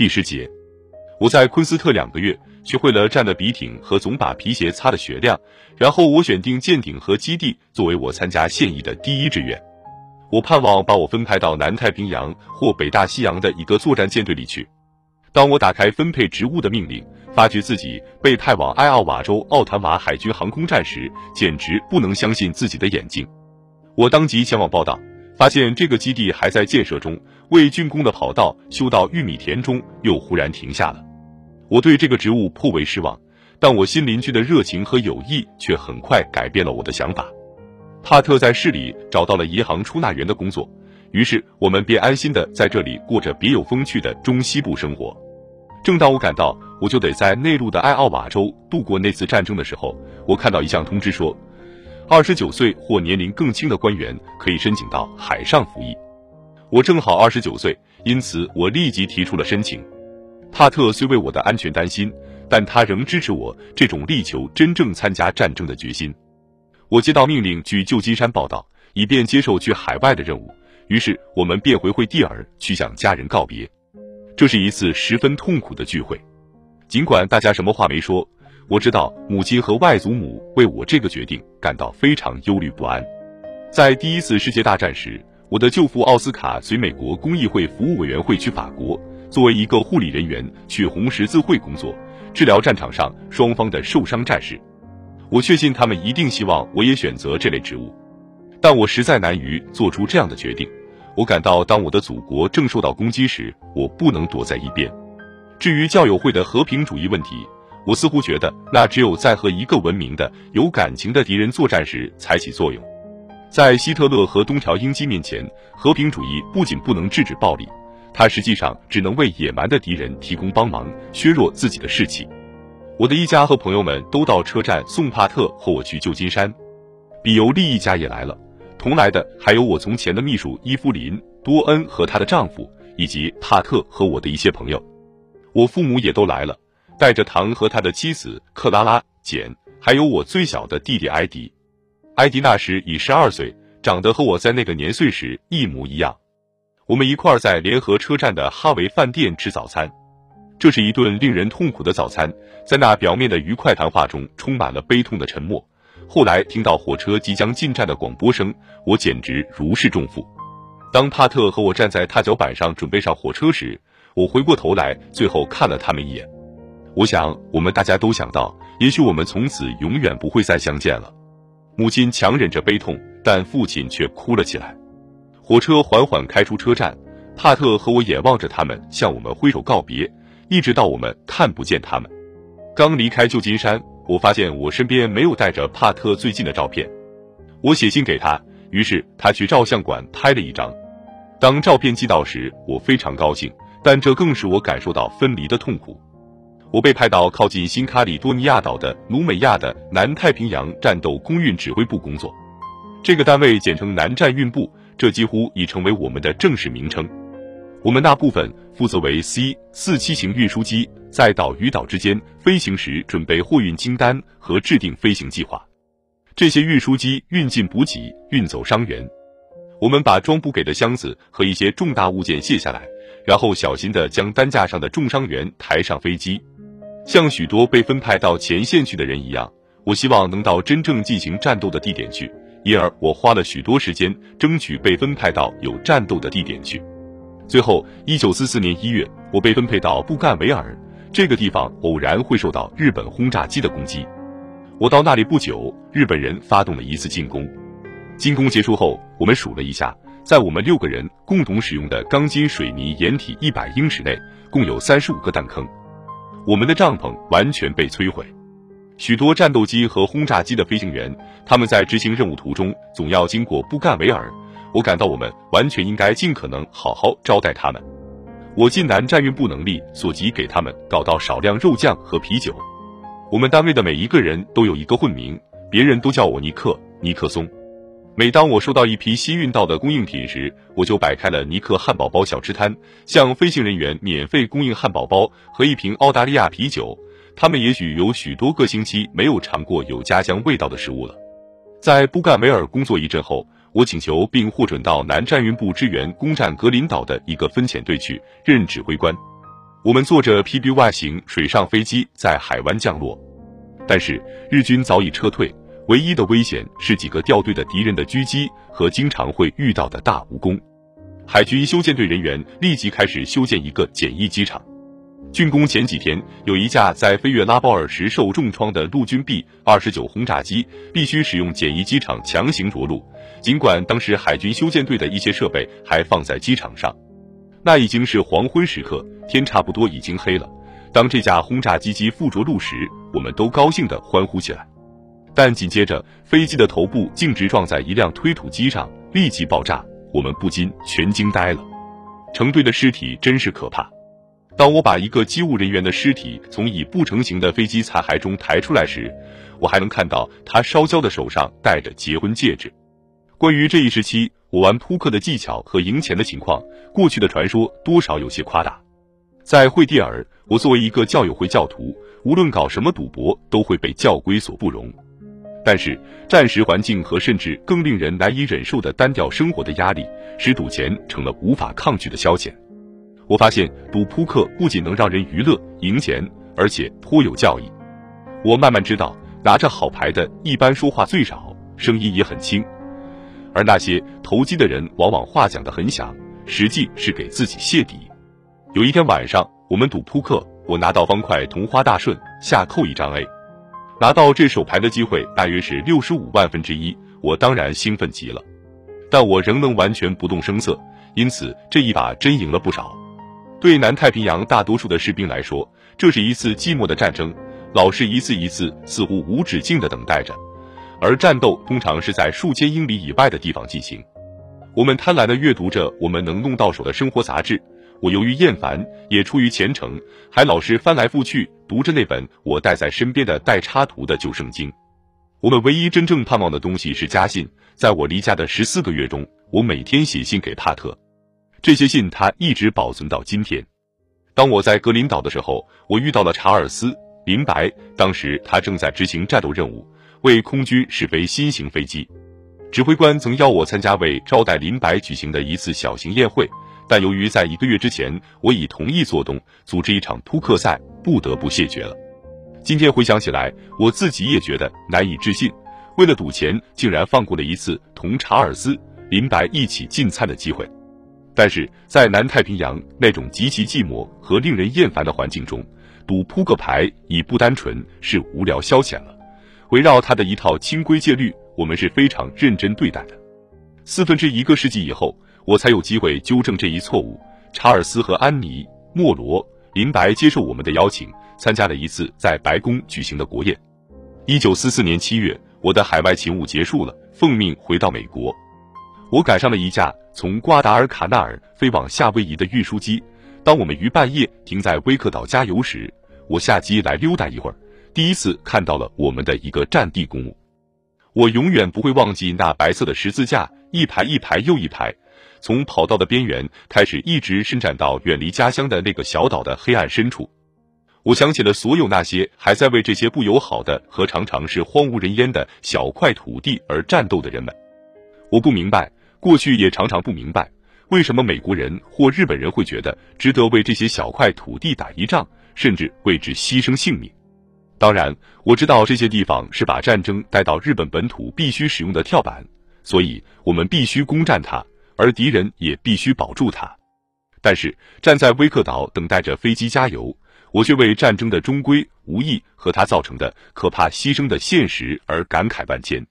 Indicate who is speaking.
Speaker 1: 第十节，我在昆斯特两个月，学会了站的笔挺和总把皮鞋擦的雪亮。然后我选定舰艇和基地作为我参加现役的第一志愿。我盼望把我分派到南太平洋或北大西洋的一个作战舰队里去。当我打开分配职务的命令，发觉自己被派往埃奥瓦州奥坦瓦海军航空站时，简直不能相信自己的眼睛。我当即前往报道，发现这个基地还在建设中，为竣工的跑道修到玉米田中又忽然停下了。我对这个职务颇为失望，但我新邻居的热情和友谊却很快改变了我的想法。帕特在市里找到了银行出纳员的工作，于是我们便安心的在这里过着别有风趣的中西部生活。正当我感到我就得在内陆的艾奥瓦州度过那次战争的时候，我看到一项通知说，二十九岁或年龄更轻的官员可以申请到海上服役。我正好二十九岁，因此我立即提出了申请。帕特虽为我的安全担心，但他仍支持我这种力求真正参加战争的决心。我接到命令去旧金山报道，以便接受去海外的任务。于是我们便回惠蒂尔去向家人告别。这是一次十分痛苦的聚会，尽管大家什么话没说，我知道母亲和外祖母为我这个决定感到非常忧虑不安。在第一次世界大战时，我的舅父奥斯卡随美国公益会服务委员会去法国，作为一个护理人员去红十字会工作，治疗战场上双方的受伤战士。我确信他们一定希望我也选择这类职务，但我实在难于做出这样的决定。我感到，当我的祖国正受到攻击时，我不能躲在一边。至于教友会的和平主义问题，我似乎觉得那只有在和一个文明的、有感情的敌人作战时才起作用。在希特勒和东条英机面前，和平主义不仅不能制止暴力，它实际上只能为野蛮的敌人提供帮忙，削弱自己的士气。我的一家和朋友们都到车站送帕特和我去旧金山，比尤利一家也来了，同来的还有我从前的秘书伊芙琳·多恩和她的丈夫，以及帕特和我的一些朋友。我父母也都来了，带着唐和他的妻子克拉拉、简，还有我最小的弟弟埃迪。艾迪那时已十二岁，长得和我在那个年岁时一模一样。我们一块儿在联合车站的哈维饭店吃早餐。这是一顿令人痛苦的早餐，在那表面的愉快谈话中，充满了悲痛的沉默。后来听到火车即将进站的广播声，我简直如释重负。当帕特和我站在踏脚板上准备上火车时，我回过头来，最后看了他们一眼。我想，我们大家都想到，也许我们从此永远不会再相见了。母亲强忍着悲痛，但父亲却哭了起来。火车缓缓开出车站，帕特和我眼望着他们，向我们挥手告别。一直到我们看不见他们。刚离开旧金山，我发现我身边没有带着帕特最近的照片。我写信给他，于是他去照相馆拍了一张。当照片寄到时，我非常高兴，但这更使我感受到分离的痛苦。我被派到靠近新卡里多尼亚岛的努美亚的南太平洋战斗空运指挥部工作，这个单位简称南战运部，这几乎已成为我们的正式名称。我们那部分负责为 C 四七型运输机，在岛与岛之间飞行时准备货运清单和制定飞行计划。这些运输机运进补给，运走伤员。我们把装补给的箱子和一些重大物件卸下来，然后小心地将担架上的重伤员抬上飞机。像许多被分派到前线去的人一样，我希望能到真正进行战斗的地点去，因而我花了许多时间争取被分派到有战斗的地点去。最后，一九四四年一月，我被分配到布干维尔这个地方，偶然会受到日本轰炸机的攻击。我到那里不久，日本人发动了一次进攻。进攻结束后，我们数了一下，在我们六个人共同使用的钢筋水泥掩体一百英尺内，共有三十五个弹坑。我们的帐篷完全被摧毁。许多战斗机和轰炸机的飞行员，他们在执行任务途中总要经过布干维尔。我感到我们完全应该尽可能好好招待他们。我尽南战运部能力所及，给他们搞到少量肉酱和啤酒。我们单位的每一个人都有一个混名，别人都叫我尼克尼克松。每当我收到一批新运到的供应品时，我就摆开了尼克汉堡包小吃摊，向飞行人员免费供应汉堡包和一瓶澳大利亚啤酒。他们也许有许多个星期没有尝过有家乡味道的食物了。在布干维尔工作一阵后。我请求并获准到南战运部支援攻占格林岛的一个分遣队去任指挥官。我们坐着 PBY 型水上飞机在海湾降落，但是日军早已撤退，唯一的危险是几个掉队的敌人的狙击和经常会遇到的大蜈蚣。海军修建队人员立即开始修建一个简易机场。竣工前几天，有一架在飞越拉包尔时受重创的陆军 B 二十九轰炸机必须使用简易机场强行着陆，尽管当时海军修建队的一些设备还放在机场上。那已经是黄昏时刻，天差不多已经黑了。当这架轰炸机机附着陆时，我们都高兴地欢呼起来。但紧接着，飞机的头部径直撞在一辆推土机上，立即爆炸，我们不禁全惊呆了。成堆的尸体真是可怕。当我把一个机务人员的尸体从已不成形的飞机残骸中抬出来时，我还能看到他烧焦的手上戴着结婚戒指。关于这一时期我玩扑克的技巧和赢钱的情况，过去的传说多少有些夸大。在惠蒂尔，我作为一个教友会教徒，无论搞什么赌博都会被教规所不容。但是战时环境和甚至更令人难以忍受的单调生活的压力，使赌钱成了无法抗拒的消遣。我发现赌扑克不仅能让人娱乐赢钱，而且颇有教益。我慢慢知道，拿着好牌的一般说话最少，声音也很轻。而那些投机的人，往往话讲得很响，实际是给自己泄底。有一天晚上，我们赌扑克，我拿到方块同花大顺，下扣一张 A，拿到这手牌的机会大约是六十五万分之一，我当然兴奋极了。但我仍能完全不动声色，因此这一把真赢了不少。对南太平洋大多数的士兵来说，这是一次寂寞的战争，老是一次一次，似乎无止境的等待着。而战斗通常是在数千英里以外的地方进行。我们贪婪地阅读着我们能弄到手的生活杂志。我由于厌烦，也出于虔诚，还老是翻来覆去读着那本我带在身边的带插图的旧圣经。我们唯一真正盼望的东西是家信。在我离家的十四个月中，我每天写信给帕特，这些信他一直保存到今天。当我在格林岛的时候，我遇到了查尔斯·林白，当时他正在执行战斗任务。为空军试飞新型飞机，指挥官曾邀我参加为招待林白举行的一次小型宴会，但由于在一个月之前我已同意做东组织一场扑克赛，不得不谢绝了。今天回想起来，我自己也觉得难以置信，为了赌钱，竟然放过了一次同查尔斯·林白一起进餐的机会。但是在南太平洋那种极其寂寞和令人厌烦的环境中，赌扑克牌已不单纯是无聊消遣了。围绕他的一套清规戒律，我们是非常认真对待的。四分之一个世纪以后，我才有机会纠正这一错误。查尔斯和安妮·莫罗·林白接受我们的邀请，参加了一次在白宫举行的国宴。一九四四年七月，我的海外勤务结束了，奉命回到美国。我赶上了一架从瓜达尔卡纳尔飞往夏威夷的运输机。当我们于半夜停在威克岛加油时，我下机来溜达一会儿。第一次看到了我们的一个战地公墓，我永远不会忘记那白色的十字架，一排一排又一排，从跑道的边缘开始，一直伸展到远离家乡的那个小岛的黑暗深处。我想起了所有那些还在为这些不友好的和常常是荒无人烟的小块土地而战斗的人们。我不明白，过去也常常不明白，为什么美国人或日本人会觉得值得为这些小块土地打一仗，甚至为之牺牲性命。当然，我知道这些地方是把战争带到日本本土必须使用的跳板，所以我们必须攻占它，而敌人也必须保住它。但是站在威克岛等待着飞机加油，我却为战争的终归无意和它造成的可怕牺牲的现实而感慨万千。